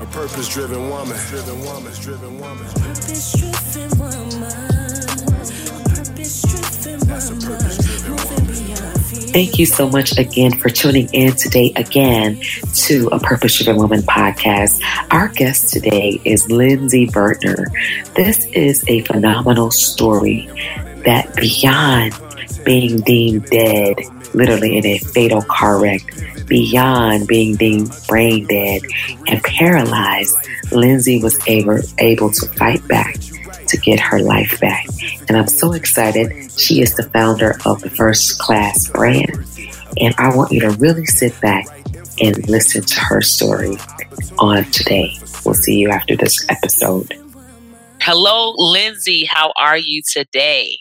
A purpose driven woman. Driven woman. Driven woman. Purpose driven woman. Purpose driven woman. Thank you so much again for tuning in today again to a Purpose Driven Woman podcast. Our guest today is Lindsey Vertner. This is a phenomenal story that beyond being deemed dead, literally in a fatal car wreck, beyond being deemed brain dead and paralyzed, Lindsey was able, able to fight back to get her life back. And I'm so excited. She is the founder of the First Class brand. And I want you to really sit back and listen to her story on today. We'll see you after this episode. Hello, Lindsey. How are you today?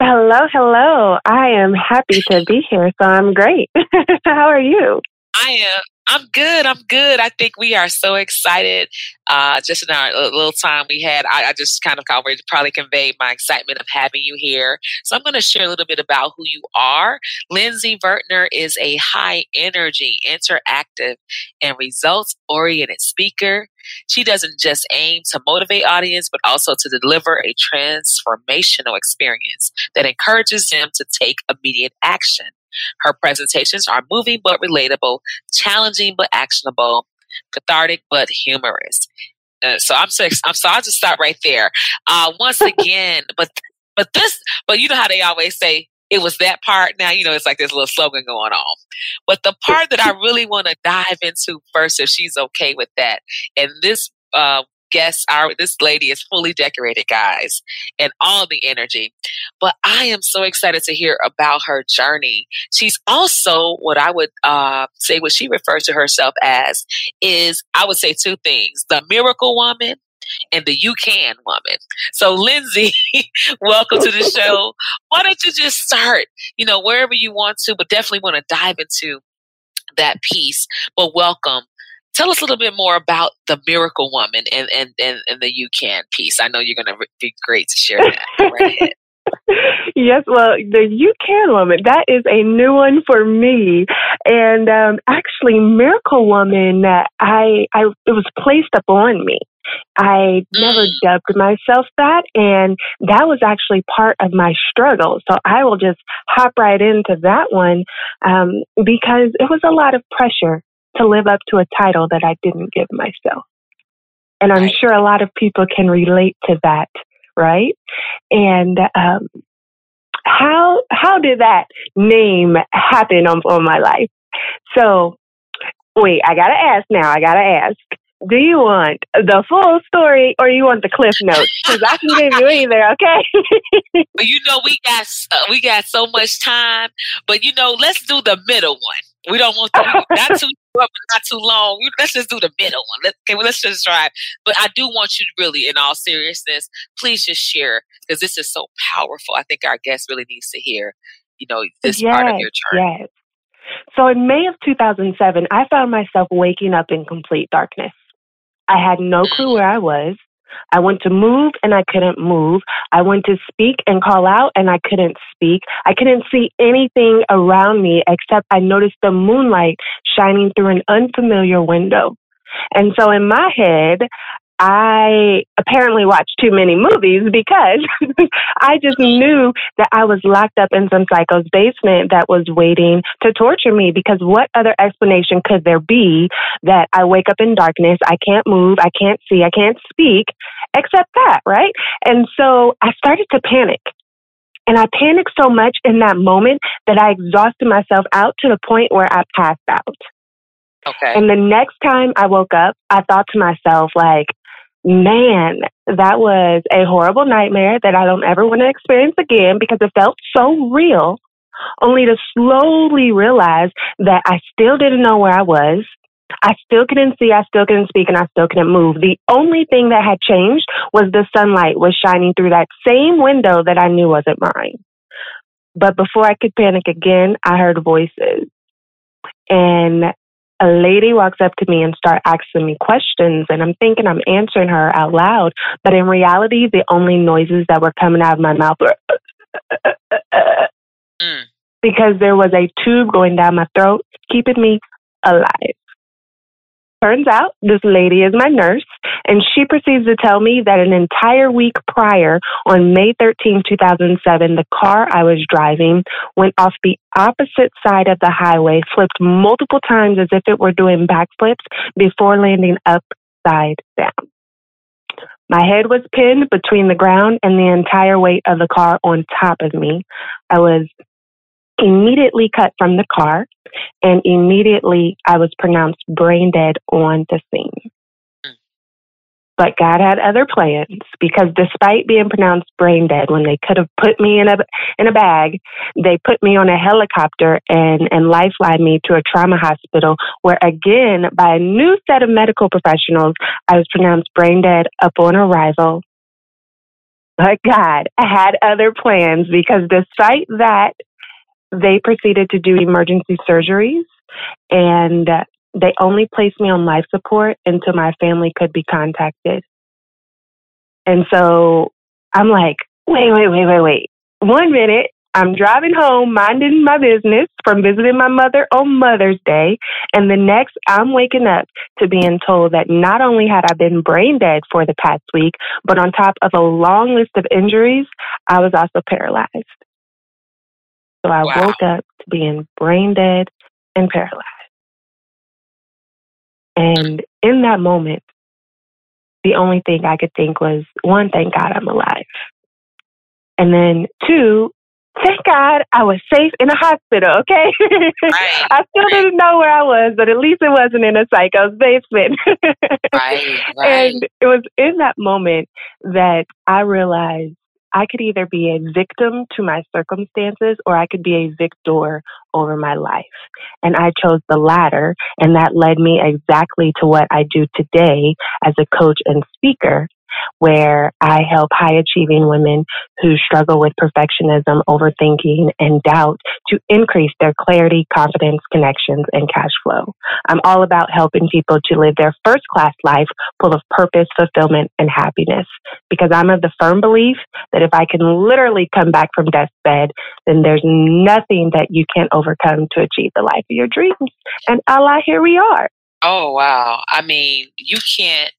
Hello, hello. I am happy to be here, so I'm great. How are you? I am. I'm good. I'm good. I think we are so excited. Uh, just in our little time we had, I, I just kind of probably conveyed my excitement of having you here. So I'm going to share a little bit about who you are. Lindsey Vertner is a high energy, interactive, and results oriented speaker. She doesn't just aim to motivate audience, but also to deliver a transformational experience that encourages them to take immediate action. Her presentations are moving but relatable, challenging but actionable, cathartic but humorous. Uh, so I'm so I'm so I'll just stop right there. Uh, once again, but but this but you know how they always say it was that part. Now you know it's like this little slogan going on. But the part that I really want to dive into first, if she's okay with that, and this uh, guests our this lady is fully decorated guys and all the energy but i am so excited to hear about her journey she's also what i would uh, say what she refers to herself as is i would say two things the miracle woman and the you can woman. So Lindsey, welcome to the show. Why don't you just start, you know, wherever you want to, but definitely want to dive into that piece. But welcome tell us a little bit more about the miracle woman and and and, and the you can piece i know you're going to be great to share that yes, well, the You Can Woman, that is a new one for me. And um, actually, Miracle Woman, I, I, it was placed upon me. I never mm. dubbed myself that, and that was actually part of my struggle. So I will just hop right into that one um, because it was a lot of pressure to live up to a title that I didn't give myself. And I'm right. sure a lot of people can relate to that, right? And um, how how did that name happen on, on my life? So, wait, I gotta ask now. I gotta ask. Do you want the full story or you want the cliff notes? Because I can give you either. Okay. but you know we got uh, we got so much time, but you know let's do the middle one. We don't want to, not too but not too long. Let's just do the middle one. Let, okay, well, let's just try. But I do want you to really, in all seriousness, please just share because this is so powerful. I think our guest really needs to hear, you know, this yes, part of your journey. Yes. So in May of 2007, I found myself waking up in complete darkness. I had no clue mm. where I was. I went to move and I couldn't move. I went to speak and call out and I couldn't speak. I couldn't see anything around me except I noticed the moonlight shining through an unfamiliar window. And so in my head, I apparently watched too many movies because I just knew that I was locked up in some psycho's basement that was waiting to torture me. Because what other explanation could there be that I wake up in darkness, I can't move, I can't see, I can't speak, except that, right? And so I started to panic. And I panicked so much in that moment that I exhausted myself out to the point where I passed out. Okay. And the next time I woke up, I thought to myself, like, man, that was a horrible nightmare that I don't ever want to experience again because it felt so real, only to slowly realize that I still didn't know where I was. I still couldn't see, I still couldn't speak, and I still couldn't move. The only thing that had changed was the sunlight was shining through that same window that I knew wasn't mine. But before I could panic again, I heard voices. And a lady walks up to me and start asking me questions and I'm thinking I'm answering her out loud, but in reality the only noises that were coming out of my mouth were mm. because there was a tube going down my throat keeping me alive. Turns out this lady is my nurse, and she proceeds to tell me that an entire week prior, on May 13, 2007, the car I was driving went off the opposite side of the highway, flipped multiple times as if it were doing backflips before landing upside down. My head was pinned between the ground and the entire weight of the car on top of me. I was immediately cut from the car and immediately I was pronounced brain dead on the scene. But God had other plans because despite being pronounced brain dead when they could have put me in a in a bag, they put me on a helicopter and and lifeline me to a trauma hospital where again by a new set of medical professionals I was pronounced brain dead upon arrival. But God had other plans because despite that they proceeded to do emergency surgeries and they only placed me on life support until my family could be contacted. And so I'm like, wait, wait, wait, wait, wait. One minute, I'm driving home, minding my business from visiting my mother on Mother's Day. And the next, I'm waking up to being told that not only had I been brain dead for the past week, but on top of a long list of injuries, I was also paralyzed. So I Wow. woke up to being brain dead and paralyzed. And in that moment, the only thing I could think was one, thank God I'm alive. And then two, thank God I was safe in a hospital, okay? Right, I still didn't know where I was, but at least it wasn't in a psycho's basement. Right, right. And it was in that moment that I realized I could either be a victim to my circumstances or I could be a victor over my life. And I chose the latter, and that led me exactly to what I do today as a coach and speaker, where I help high achieving women who struggle with perfectionism, overthinking, and doubt to increase their clarity, confidence, connections, and cash flow. I'm all about helping people to live their first class life full of purpose, fulfillment, and happiness. Because I'm of the firm belief that if I can literally come back from death's bed, then there's nothing that you can't overcome to achieve the life of your dreams. And Allah, here we are. Oh wow. I mean, you can't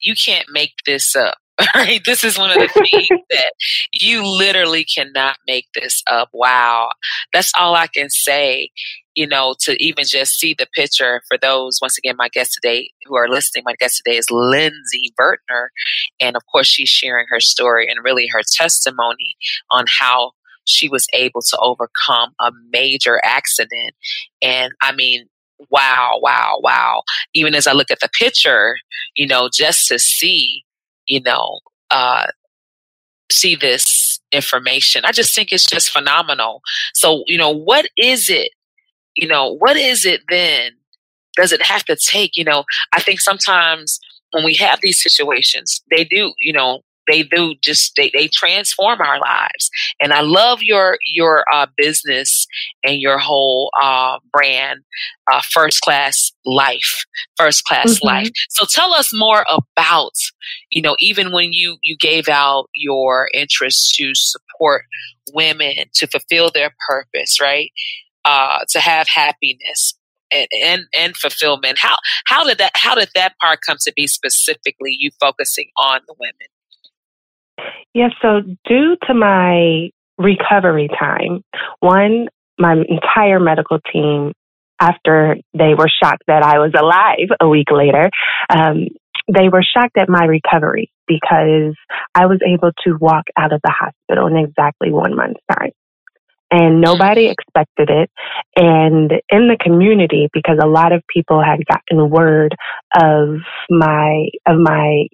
you can't make this up. Right? This is one of the things that you literally cannot make this up. Wow. That's all I can say, you know, to even just see the picture for those once again my guest today who are listening. My guest today is Lindsey Vertner. And of course she's sharing her story and really her testimony on how she was able to overcome a major accident. And I mean, wow, wow, wow. Even as I look at the picture, you know, just to see, you know, uh, see this information, I just think it's just phenomenal. So, you know, what is it? You know, what is it then? Does it have to take? You know, I think sometimes when we have these situations, they do, you know, they do just they, they transform our lives. And i love your your uh, business and your whole uh, brand uh, first class life first class Mhm. life. So tell us more about you know even when you you gave out your interest to support women to fulfill their purpose right? Uh to have happiness and, and and fulfillment. How how did that how did that part come to be specifically you focusing on the women Yes, so due to my recovery time, one, my entire medical team, after they were shocked that I was alive a week later, um, they were shocked at my recovery because I was able to walk out of the hospital in exactly one month's time. And nobody expected it. And in the community, because a lot of people had gotten word of my, of my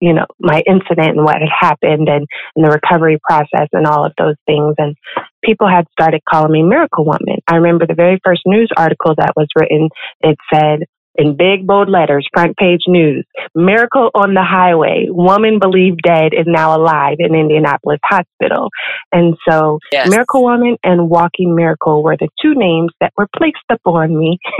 you know, my incident and what had happened and, and the recovery process and all of those things. And people had started calling me Miracle Woman. I remember the very first news article that was written, it said in big bold letters, front page news, Miracle on the Highway, woman believed dead is now alive in Indianapolis Hospital. And so yes Miracle Woman and Walking Miracle were the two names that were placed upon me.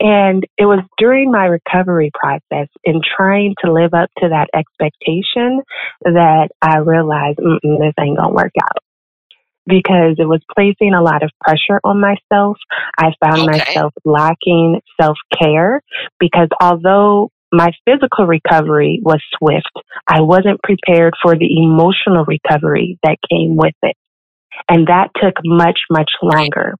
and it was during my recovery process in trying to live up to that expectation that I realized this ain't going to work out. Because it was placing a lot of pressure on myself. I found Okay. myself lacking self care because although my physical recovery was swift, I wasn't prepared for the emotional recovery that came with it. And that took much, much longer.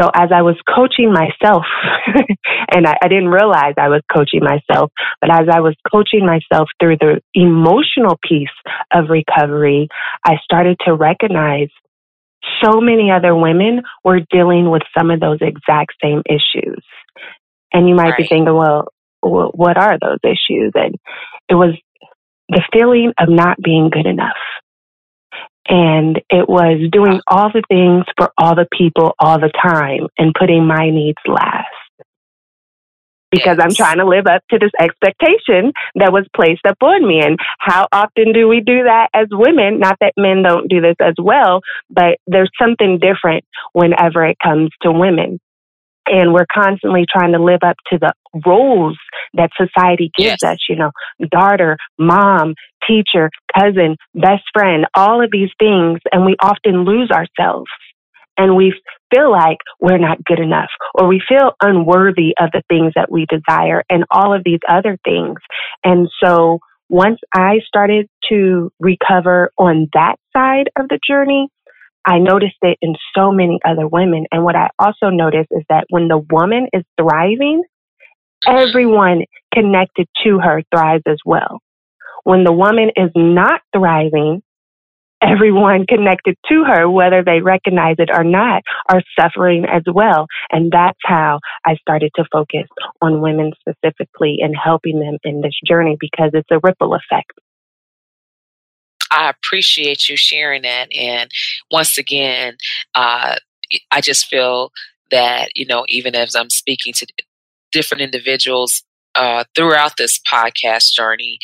So as I was coaching myself, and I, I didn't realize I was coaching myself, but as I was coaching myself through the emotional piece of recovery, I started to recognize so many other women were dealing with some of those exact same issues. And you might be thinking, well, what are those issues? And it was the feeling of not being good enough. And it was doing all the things for all the people all the time and putting my needs last. Because I'm trying to live up to this expectation that was placed upon me. And how often do we do that as women? Not that men don't do this as well, but there's something different whenever it comes to women. And we're constantly trying to live up to the roles that society gives Yes. us, you know, daughter, mom, teacher, cousin, best friend, all of these things. And we often lose ourselves and we feel like we're not good enough or we feel unworthy of the things that we desire and all of these other things. And so once I started to recover on that side of the journey, I noticed it in so many other women. And what I also noticed is that when the woman is thriving, everyone connected to her thrives as well. When the woman is not thriving, everyone connected to her, whether they recognize it or not, are suffering as well. And that's how I started to focus on women specifically and helping them in this journey because it's a ripple effect. I appreciate you sharing that. And once again, uh, I just feel that, you know, even as I'm speaking to different individuals uh, throughout this podcast journey,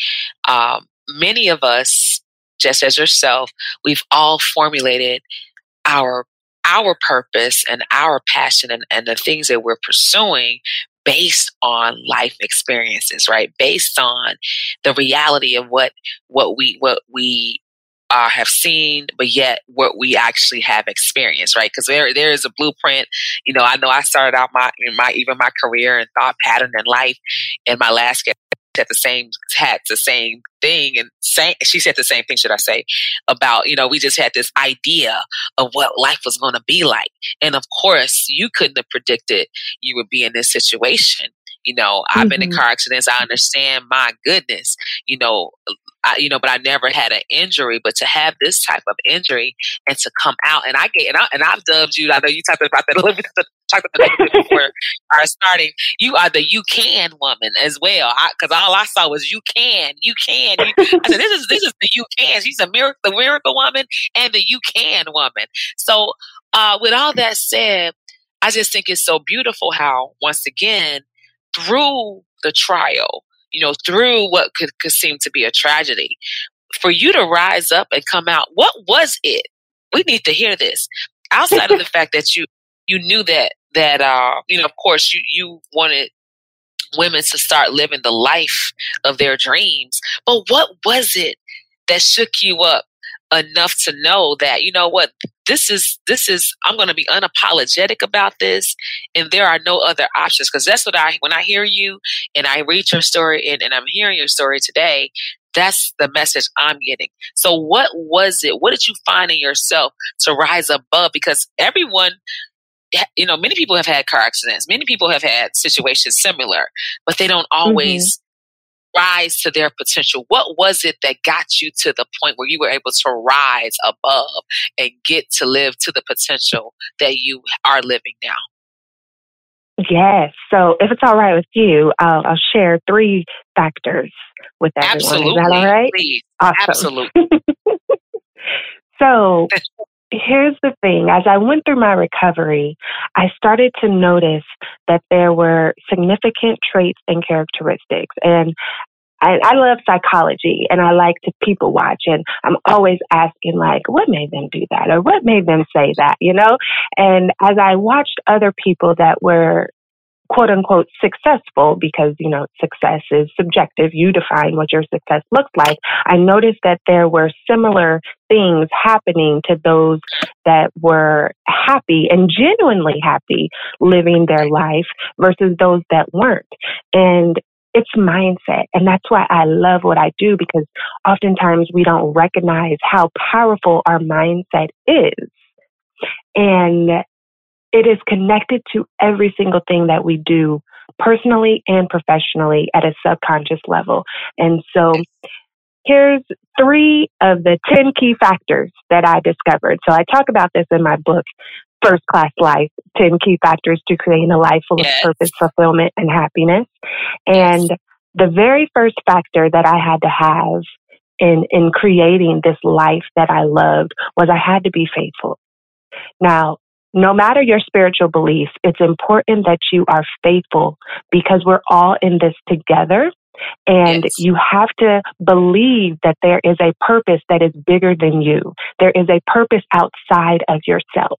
um, many of us, just as yourself, we've all formulated our our purpose and our passion and, and the things that we're pursuing based on life experiences right based on the reality of what what we what we uh, have seen, but yet what we actually have experienced, right? Because there there is a blueprint. You know, I know I started out my my even my career and thought pattern in life, in my last had the same had the same thing, and same she said the same thing. Should I say about you know we just had this idea of what life was going to be like, and of course you couldn't have predicted you would be in this situation. You know, I've been in Mhm. car accidents. I understand. My goodness, you know, I, you know, but I never had an injury. But to have this type of injury and to come out, and I get, and, I, and I've dubbed you. I know you talked about that a little bit, talked about that a little bit before our starting. You are the you can woman as well. Because all I saw was you can, you can. You, I said this is this is the you can. She's a miracle, the miracle woman, and the you can woman. So, uh, with all that said, I just think it's so beautiful how once again through the trial you know, through what could, could seem to be a tragedy, for you to rise up and come out, what was it? We need to hear this. Outside of the fact that you you knew that that uh, you know, of course, you you wanted women to start living the life of their dreams, but what was it that shook you up enough to know that you know what this is this is i'm going to be unapologetic about this and there are no other options? Because that's what i when i hear you and i read your story and, and i'm hearing your story today that's the message i'm getting. So what was it? What did you find in yourself to rise above? Because everyone you know many people have had car accidents many people have had situations similar but they don't always mm-hmm. rise to their potential? What was it that got you to the point where you were able to rise above and get to live to the potential that you are living now? Yes. So if it's all right with you, I'll, I'll share three factors with everyone. Absolutely. Is that all right? Please. Awesome. Absolutely. So here's the thing as I went through my recovery, I started to notice that there were significant traits and characteristics. And I, I love psychology and I like to people watch and I'm always asking like, what made them do that or what made them say that, you know? And as I watched other people that were quote unquote successful because, you know, success is subjective. You define what your success looks like. I noticed that there were similar things happening to those that were happy and genuinely happy living their life versus those that weren't. And it's mindset. And that's why I love what I do because oftentimes we don't recognize how powerful our mindset is. And it is connected to every single thing that we do personally and professionally at a subconscious level. And so here's three of the 10 key factors that I discovered. So I talk about this in my book, First Class Life 10 Key Factors to Creating a Life Full yes. of Purpose, Fulfillment, and Happiness. And the very first factor that I had to have in, in creating this life that I loved was I had to be faithful. Now, no matter your spiritual beliefs, it's important that you are faithful because we're all in this together. And yes. you have to believe that there is a purpose that is bigger than you. There is a purpose outside of yourself.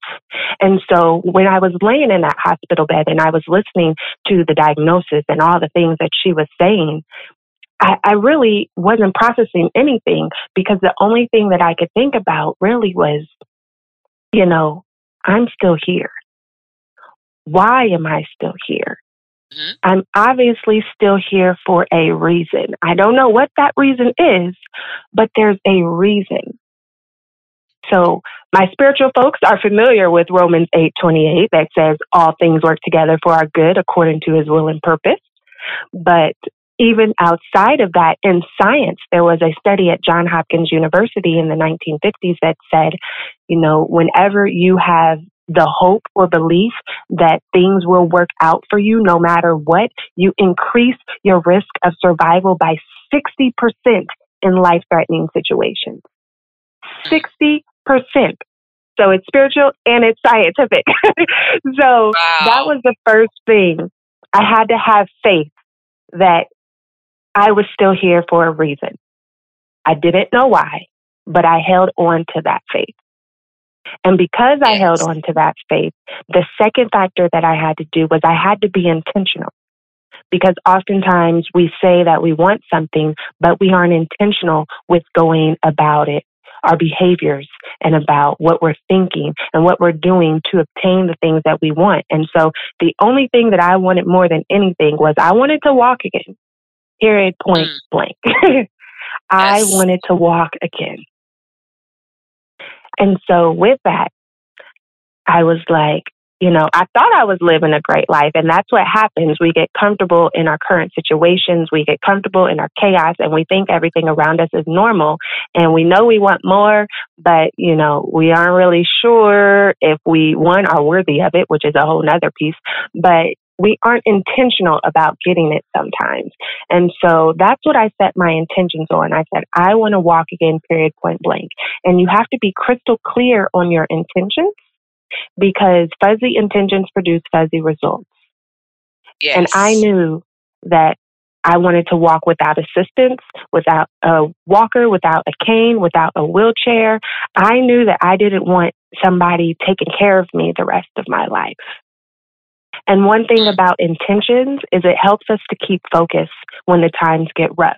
And so when I was laying in that hospital bed and I was listening to the diagnosis and all the things that she was saying, I, I really wasn't processing anything because the only thing that I could think about really was, you know, I'm still here. Why am I still here? Mm-hmm. I'm obviously still here for a reason. I don't know what that reason is, but there's a reason. So my spiritual folks are familiar with Romans 8:28 that says all things work together for our good according to his will and purpose. But even outside of that, in science, there was a study at Johns Hopkins University in the 1950s that said, you know, whenever you have the hope or belief that things will work out for you no matter what, you increase your risk of survival by 60% in life threatening situations. 60%. So it's spiritual and it's scientific. so wow. that was the first thing. I had to have faith that I was still here for a reason. I didn't know why, but I held on to that faith. And because I held on to that faith, the second factor that I had to do was I had to be intentional. Because oftentimes we say that we want something, but we aren't intentional with going about it, our behaviors and about what we're thinking and what we're doing to obtain the things that we want. And so the only thing that I wanted more than anything was I wanted to walk again period, point mm. blank. I wanted to walk again. And so with that, I was like, you know, I thought I was living a great life. And that's what happens. We get comfortable in our current situations. We get comfortable in our chaos and we think everything around us is normal. And we know we want more, but, you know, we aren't really sure if we, one, are worthy of it, which is a whole nother piece. But we aren't intentional about getting it sometimes. And so that's what I set my intentions on. I said, I want to walk again, period, point blank. And you have to be crystal clear on your intentions because fuzzy intentions produce fuzzy results. Yes. And I knew that I wanted to walk without assistance, without a walker, without a cane, without a wheelchair. I knew that I didn't want somebody taking care of me the rest of my life. And one thing about intentions is it helps us to keep focus when the times get rough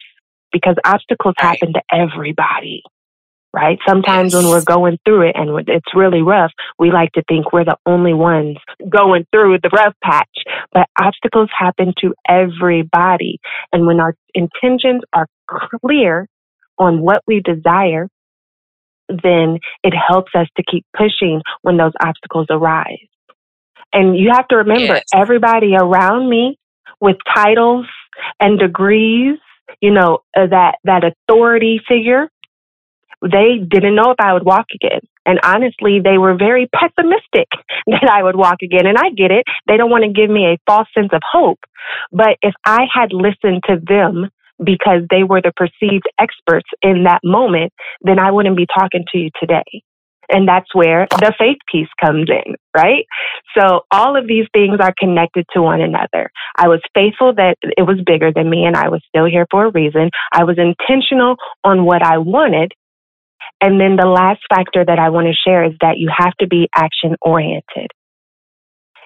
because obstacles right. happen to everybody, right? Sometimes yes. when we're going through it and it's really rough, we like to think we're the only ones going through the rough patch, but obstacles happen to everybody. And when our intentions are clear on what we desire, then it helps us to keep pushing when those obstacles arise. And you have to remember yes. everybody around me with titles and degrees, you know, uh, that, that authority figure, they didn't know if I would walk again. And honestly, they were very pessimistic that I would walk again. And I get it. They don't want to give me a false sense of hope. But if I had listened to them because they were the perceived experts in that moment, then I wouldn't be talking to you today. And that's where the faith piece comes in, right? So all of these things are connected to one another. I was faithful that it was bigger than me and I was still here for a reason. I was intentional on what I wanted. And then the last factor that I want to share is that you have to be action oriented.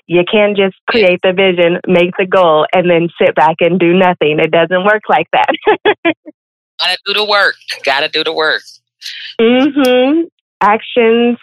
You can't just create the vision, make the goal, and then sit back and do nothing. It doesn't work like that. Gotta do the work. Gotta do the work. hmm Actions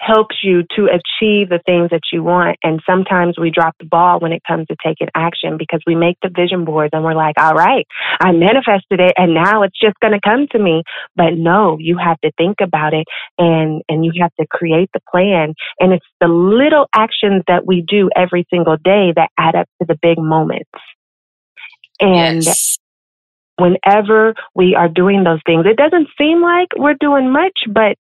helps you to achieve the things that you want. And sometimes we drop the ball when it comes to taking action because we make the vision boards and we're like, all right, I manifested it and now it's just going to come to me. But no, you have to think about it and, and you have to create the plan. And it's the little actions that we do every single day that add up to the big moments. And yes. whenever we are doing those things, it doesn't seem like we're doing much, but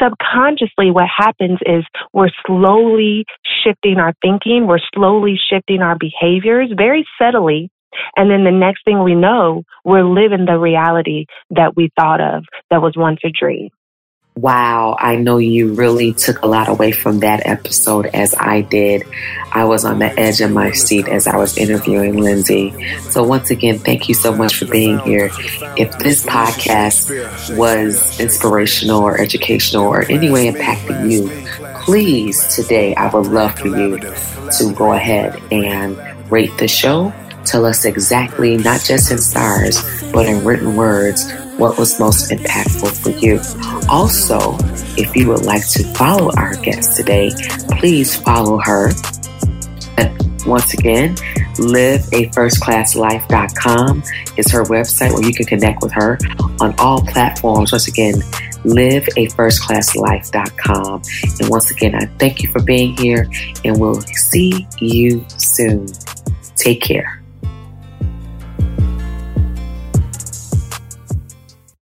subconsciously what happens is we're slowly shifting our thinking, we're slowly shifting our behaviors very subtly. And then the next thing we know, we're living the reality that we thought of that was once a dream. Wow, I know you really took a lot away from that episode as I did. I was on the edge of my seat as I was interviewing Lindsey. So, once again, thank you so much for being here. If this podcast was inspirational or educational or any way impacting you, please today, I would love for you to go ahead and rate the show. Tell us exactly, not just in stars, but in written words, what was most impactful for you. Also, if you would like to follow our guest today, please follow her. Once again, liveafirstclasslife.com is her website where you can connect with her on all platforms. Once again, liveafirstclasslife.com. And once again, I thank you for being here and we'll see you soon. Take care.